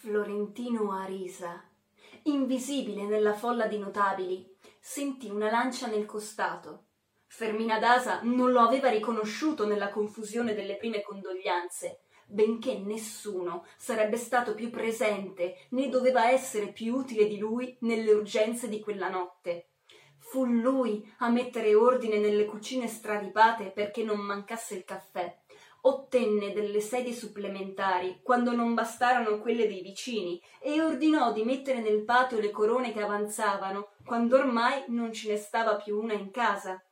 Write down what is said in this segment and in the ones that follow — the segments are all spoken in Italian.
Florentino Arisa, invisibile nella folla di notabili, sentì una lancia nel costato. Fermina Dasa non lo aveva riconosciuto nella confusione delle prime condoglianze, benché nessuno sarebbe stato più presente né doveva essere più utile di lui nelle urgenze di quella notte. Fu lui a mettere ordine nelle cucine stradipate perché non mancasse il caffè. Ottenne delle sedie supplementari quando non bastarono quelle dei vicini e ordinò di mettere nel patio le corone che avanzavano quando ormai non ce ne stava più una in casa.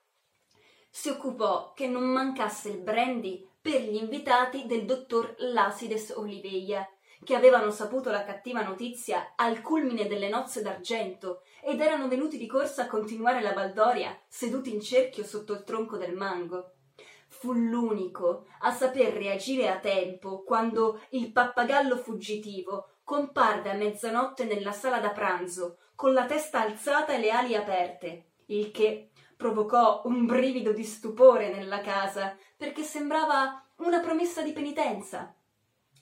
Si occupò che non mancasse il brandy per gli invitati del dottor Lasides Oliveia, che avevano saputo la cattiva notizia al culmine delle nozze d'argento ed erano venuti di corsa a continuare la baldoria seduti in cerchio sotto il tronco del mango. Fu l'unico a saper reagire a tempo quando il pappagallo fuggitivo comparve a mezzanotte nella sala da pranzo con la testa alzata e le ali aperte, il che provocò un brivido di stupore nella casa, perché sembrava una promessa di penitenza.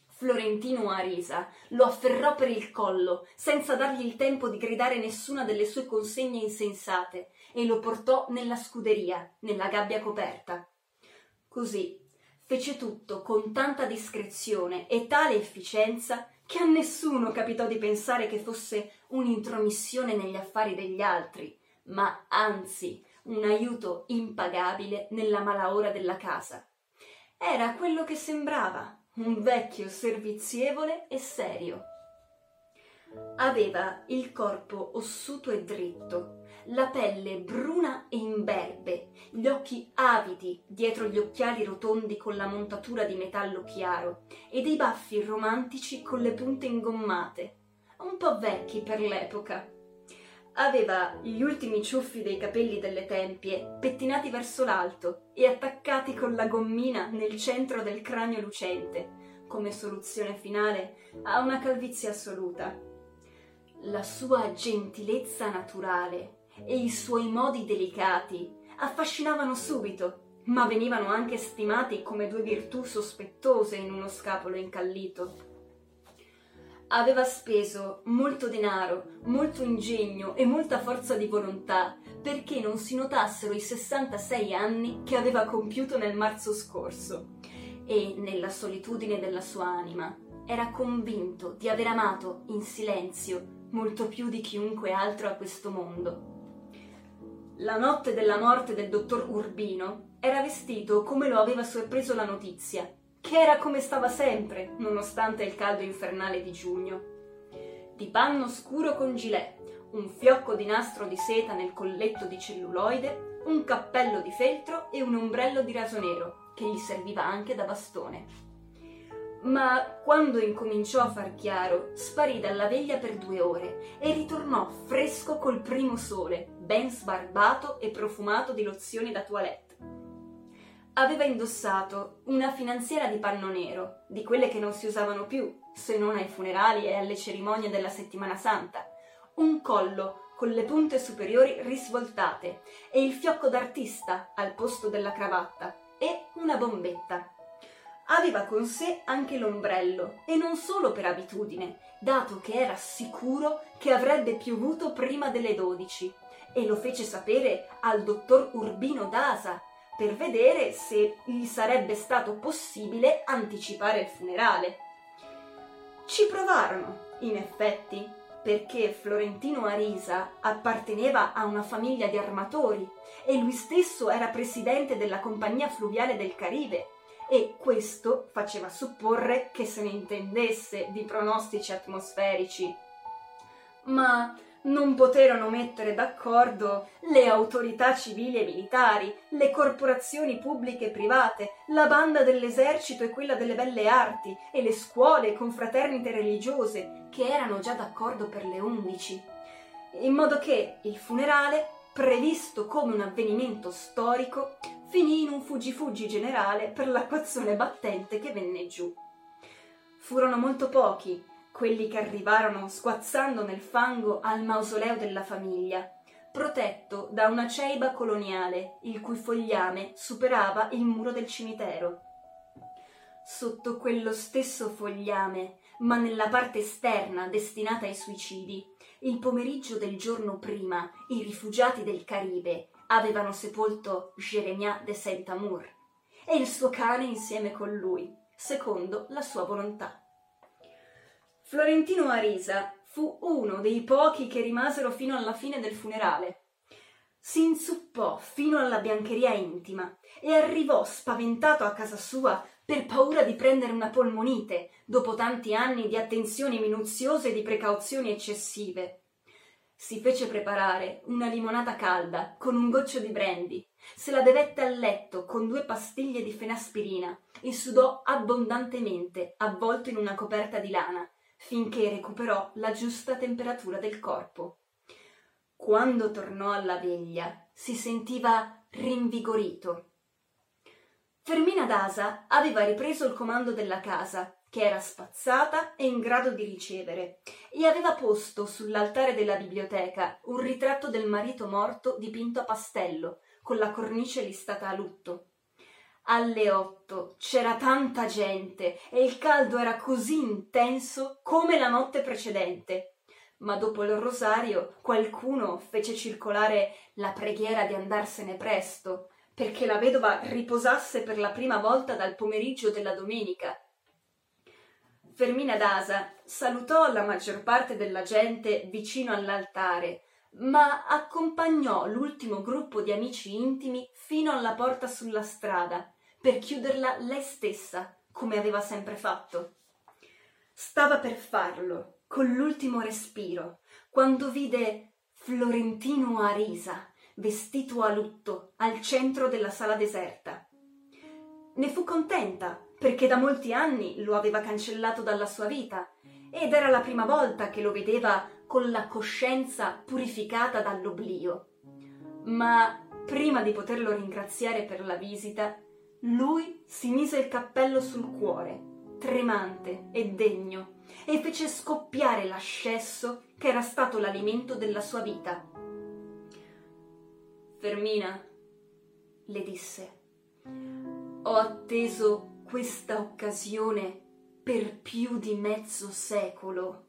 Florentino Arisa lo afferrò per il collo, senza dargli il tempo di gridare nessuna delle sue consegne insensate, e lo portò nella scuderia, nella gabbia coperta. Così fece tutto con tanta discrezione e tale efficienza che a nessuno capitò di pensare che fosse un'intromissione negli affari degli altri, ma anzi un aiuto impagabile nella mala ora della casa. Era quello che sembrava, un vecchio servizievole e serio. Aveva il corpo ossuto e dritto, la pelle bruna e imberbe, gli occhi avidi dietro gli occhiali rotondi con la montatura di metallo chiaro e dei baffi romantici con le punte ingommate, un po' vecchi per l'epoca. Aveva gli ultimi ciuffi dei capelli delle tempie pettinati verso l'alto e attaccati con la gommina nel centro del cranio lucente, come soluzione finale a una calvizie assoluta. La sua gentilezza naturale e i suoi modi delicati affascinavano subito, ma venivano anche stimati come due virtù sospettose in uno scapolo incallito aveva speso molto denaro, molto ingegno e molta forza di volontà perché non si notassero i 66 anni che aveva compiuto nel marzo scorso e nella solitudine della sua anima era convinto di aver amato in silenzio molto più di chiunque altro a questo mondo. La notte della morte del dottor Urbino era vestito come lo aveva sorpreso la notizia che era come stava sempre, nonostante il caldo infernale di giugno. Di panno scuro con gilet, un fiocco di nastro di seta nel colletto di celluloide, un cappello di feltro e un ombrello di raso nero, che gli serviva anche da bastone. Ma quando incominciò a far chiaro, sparì dalla veglia per due ore e ritornò fresco col primo sole, ben sbarbato e profumato di lozioni da toilette aveva indossato una finanziera di panno nero, di quelle che non si usavano più, se non ai funerali e alle cerimonie della settimana santa, un collo con le punte superiori risvoltate e il fiocco d'artista al posto della cravatta e una bombetta. Aveva con sé anche l'ombrello e non solo per abitudine, dato che era sicuro che avrebbe piovuto prima delle dodici e lo fece sapere al dottor Urbino Dasa, per vedere se gli sarebbe stato possibile anticipare il funerale. Ci provarono, in effetti, perché Florentino Arisa apparteneva a una famiglia di armatori e lui stesso era presidente della Compagnia Fluviale del Caribe e questo faceva supporre che se ne intendesse di pronostici atmosferici. Ma non poterono mettere d'accordo le autorità civili e militari, le corporazioni pubbliche e private, la banda dell'esercito e quella delle belle arti e le scuole e confraternite religiose, che erano già d'accordo per le undici, in modo che il funerale, previsto come un avvenimento storico, finì in un fuggi-fuggi generale per l'acquazzone battente che venne giù. Furono molto pochi quelli che arrivarono squazzando nel fango al mausoleo della famiglia, protetto da una ceiba coloniale il cui fogliame superava il muro del cimitero. Sotto quello stesso fogliame ma nella parte esterna destinata ai suicidi, il pomeriggio del giorno prima i rifugiati del Caribe avevano sepolto Jeremiah de Saint-Amour e il suo cane insieme con lui, secondo la sua volontà. Florentino Arisa fu uno dei pochi che rimasero fino alla fine del funerale. Si inzuppò fino alla biancheria intima e arrivò spaventato a casa sua per paura di prendere una polmonite dopo tanti anni di attenzioni minuziose e di precauzioni eccessive. Si fece preparare una limonata calda con un goccio di brandy, se la bevette a letto con due pastiglie di fenaspirina e sudò abbondantemente, avvolto in una coperta di lana, finché recuperò la giusta temperatura del corpo. Quando tornò alla veglia, si sentiva rinvigorito. Fermina Dasa aveva ripreso il comando della casa che era spazzata e in grado di ricevere, e aveva posto sull'altare della biblioteca un ritratto del marito morto dipinto a pastello, con la cornice listata a lutto. Alle otto c'era tanta gente e il caldo era così intenso come la notte precedente. Ma dopo il rosario qualcuno fece circolare la preghiera di andarsene presto, perché la vedova riposasse per la prima volta dal pomeriggio della domenica Fermina Dasa salutò la maggior parte della gente vicino all'altare, ma accompagnò l'ultimo gruppo di amici intimi fino alla porta sulla strada, per chiuderla lei stessa, come aveva sempre fatto. Stava per farlo, con l'ultimo respiro, quando vide Florentino Arisa, vestito a lutto, al centro della sala deserta. Ne fu contenta perché da molti anni lo aveva cancellato dalla sua vita ed era la prima volta che lo vedeva con la coscienza purificata dall'oblio. Ma prima di poterlo ringraziare per la visita, lui si mise il cappello sul cuore, tremante e degno, e fece scoppiare l'ascesso che era stato l'alimento della sua vita. Fermina, le disse, ho atteso questa occasione per più di mezzo secolo,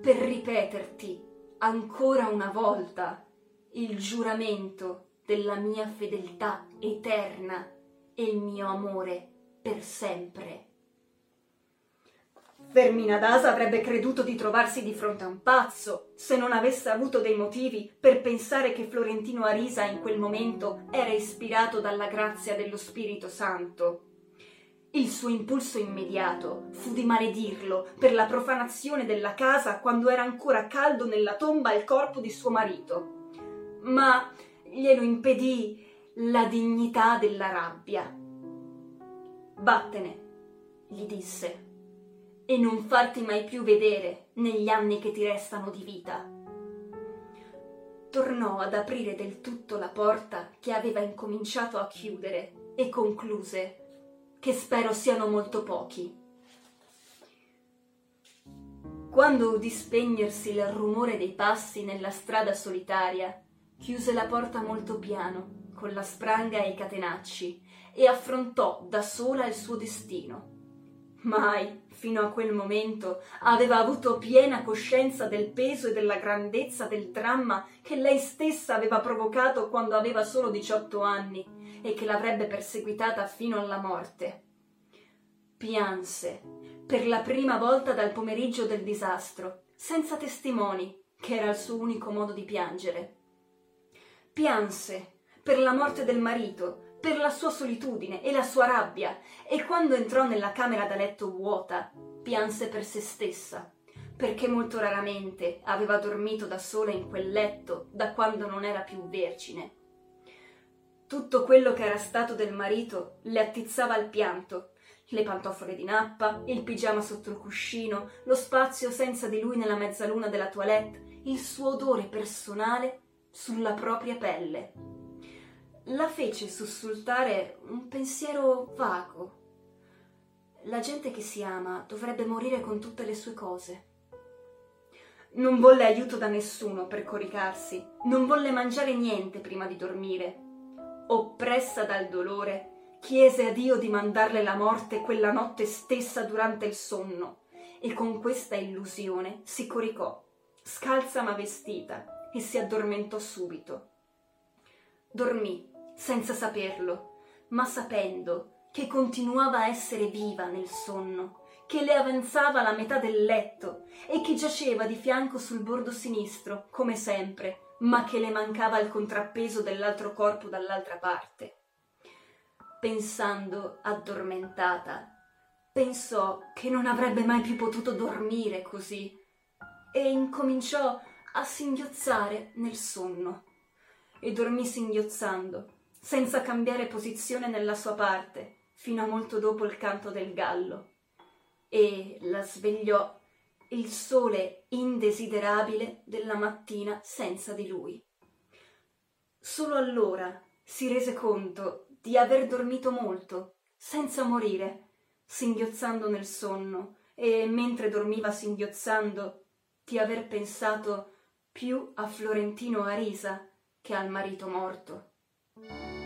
per ripeterti ancora una volta il giuramento della mia fedeltà eterna e il mio amore per sempre. Fermina Dasa avrebbe creduto di trovarsi di fronte a un pazzo se non avesse avuto dei motivi per pensare che Florentino Arisa in quel momento era ispirato dalla grazia dello Spirito Santo. Il suo impulso immediato fu di maledirlo per la profanazione della casa quando era ancora caldo nella tomba il corpo di suo marito. Ma glielo impedì la dignità della rabbia. Vattene, gli disse, e non farti mai più vedere negli anni che ti restano di vita. Tornò ad aprire del tutto la porta che aveva incominciato a chiudere e concluse che spero siano molto pochi. Quando udì spegnersi il rumore dei passi nella strada solitaria, chiuse la porta molto piano, con la spranga e i catenacci, e affrontò da sola il suo destino. Mai, fino a quel momento, aveva avuto piena coscienza del peso e della grandezza del dramma che lei stessa aveva provocato quando aveva solo diciotto anni e che l'avrebbe perseguitata fino alla morte. Pianse per la prima volta dal pomeriggio del disastro, senza testimoni, che era il suo unico modo di piangere. Pianse per la morte del marito, per la sua solitudine e la sua rabbia, e quando entrò nella camera da letto vuota, pianse per se stessa, perché molto raramente aveva dormito da sola in quel letto da quando non era più vergine tutto quello che era stato del marito le attizzava al pianto. Le pantofole di nappa, il pigiama sotto il cuscino, lo spazio senza di lui nella mezzaluna della toilette, il suo odore personale sulla propria pelle. La fece sussultare un pensiero vago. La gente che si ama dovrebbe morire con tutte le sue cose. Non volle aiuto da nessuno per coricarsi, non volle mangiare niente prima di dormire oppressa dal dolore, chiese a Dio di mandarle la morte quella notte stessa durante il sonno e con questa illusione si coricò, scalza ma vestita, e si addormentò subito. Dormì, senza saperlo, ma sapendo che continuava a essere viva nel sonno, che le avanzava la metà del letto e che giaceva di fianco sul bordo sinistro, come sempre, ma che le mancava il contrappeso dell'altro corpo dall'altra parte. Pensando addormentata, pensò che non avrebbe mai più potuto dormire così e incominciò a singhiozzare nel sonno e dormì singhiozzando, senza cambiare posizione nella sua parte, fino a molto dopo il canto del gallo. E la svegliò il sole indesiderabile della mattina senza di lui. Solo allora si rese conto di aver dormito molto, senza morire, singhiozzando nel sonno, e mentre dormiva singhiozzando, di aver pensato più a Florentino Arisa che al marito morto. Bye.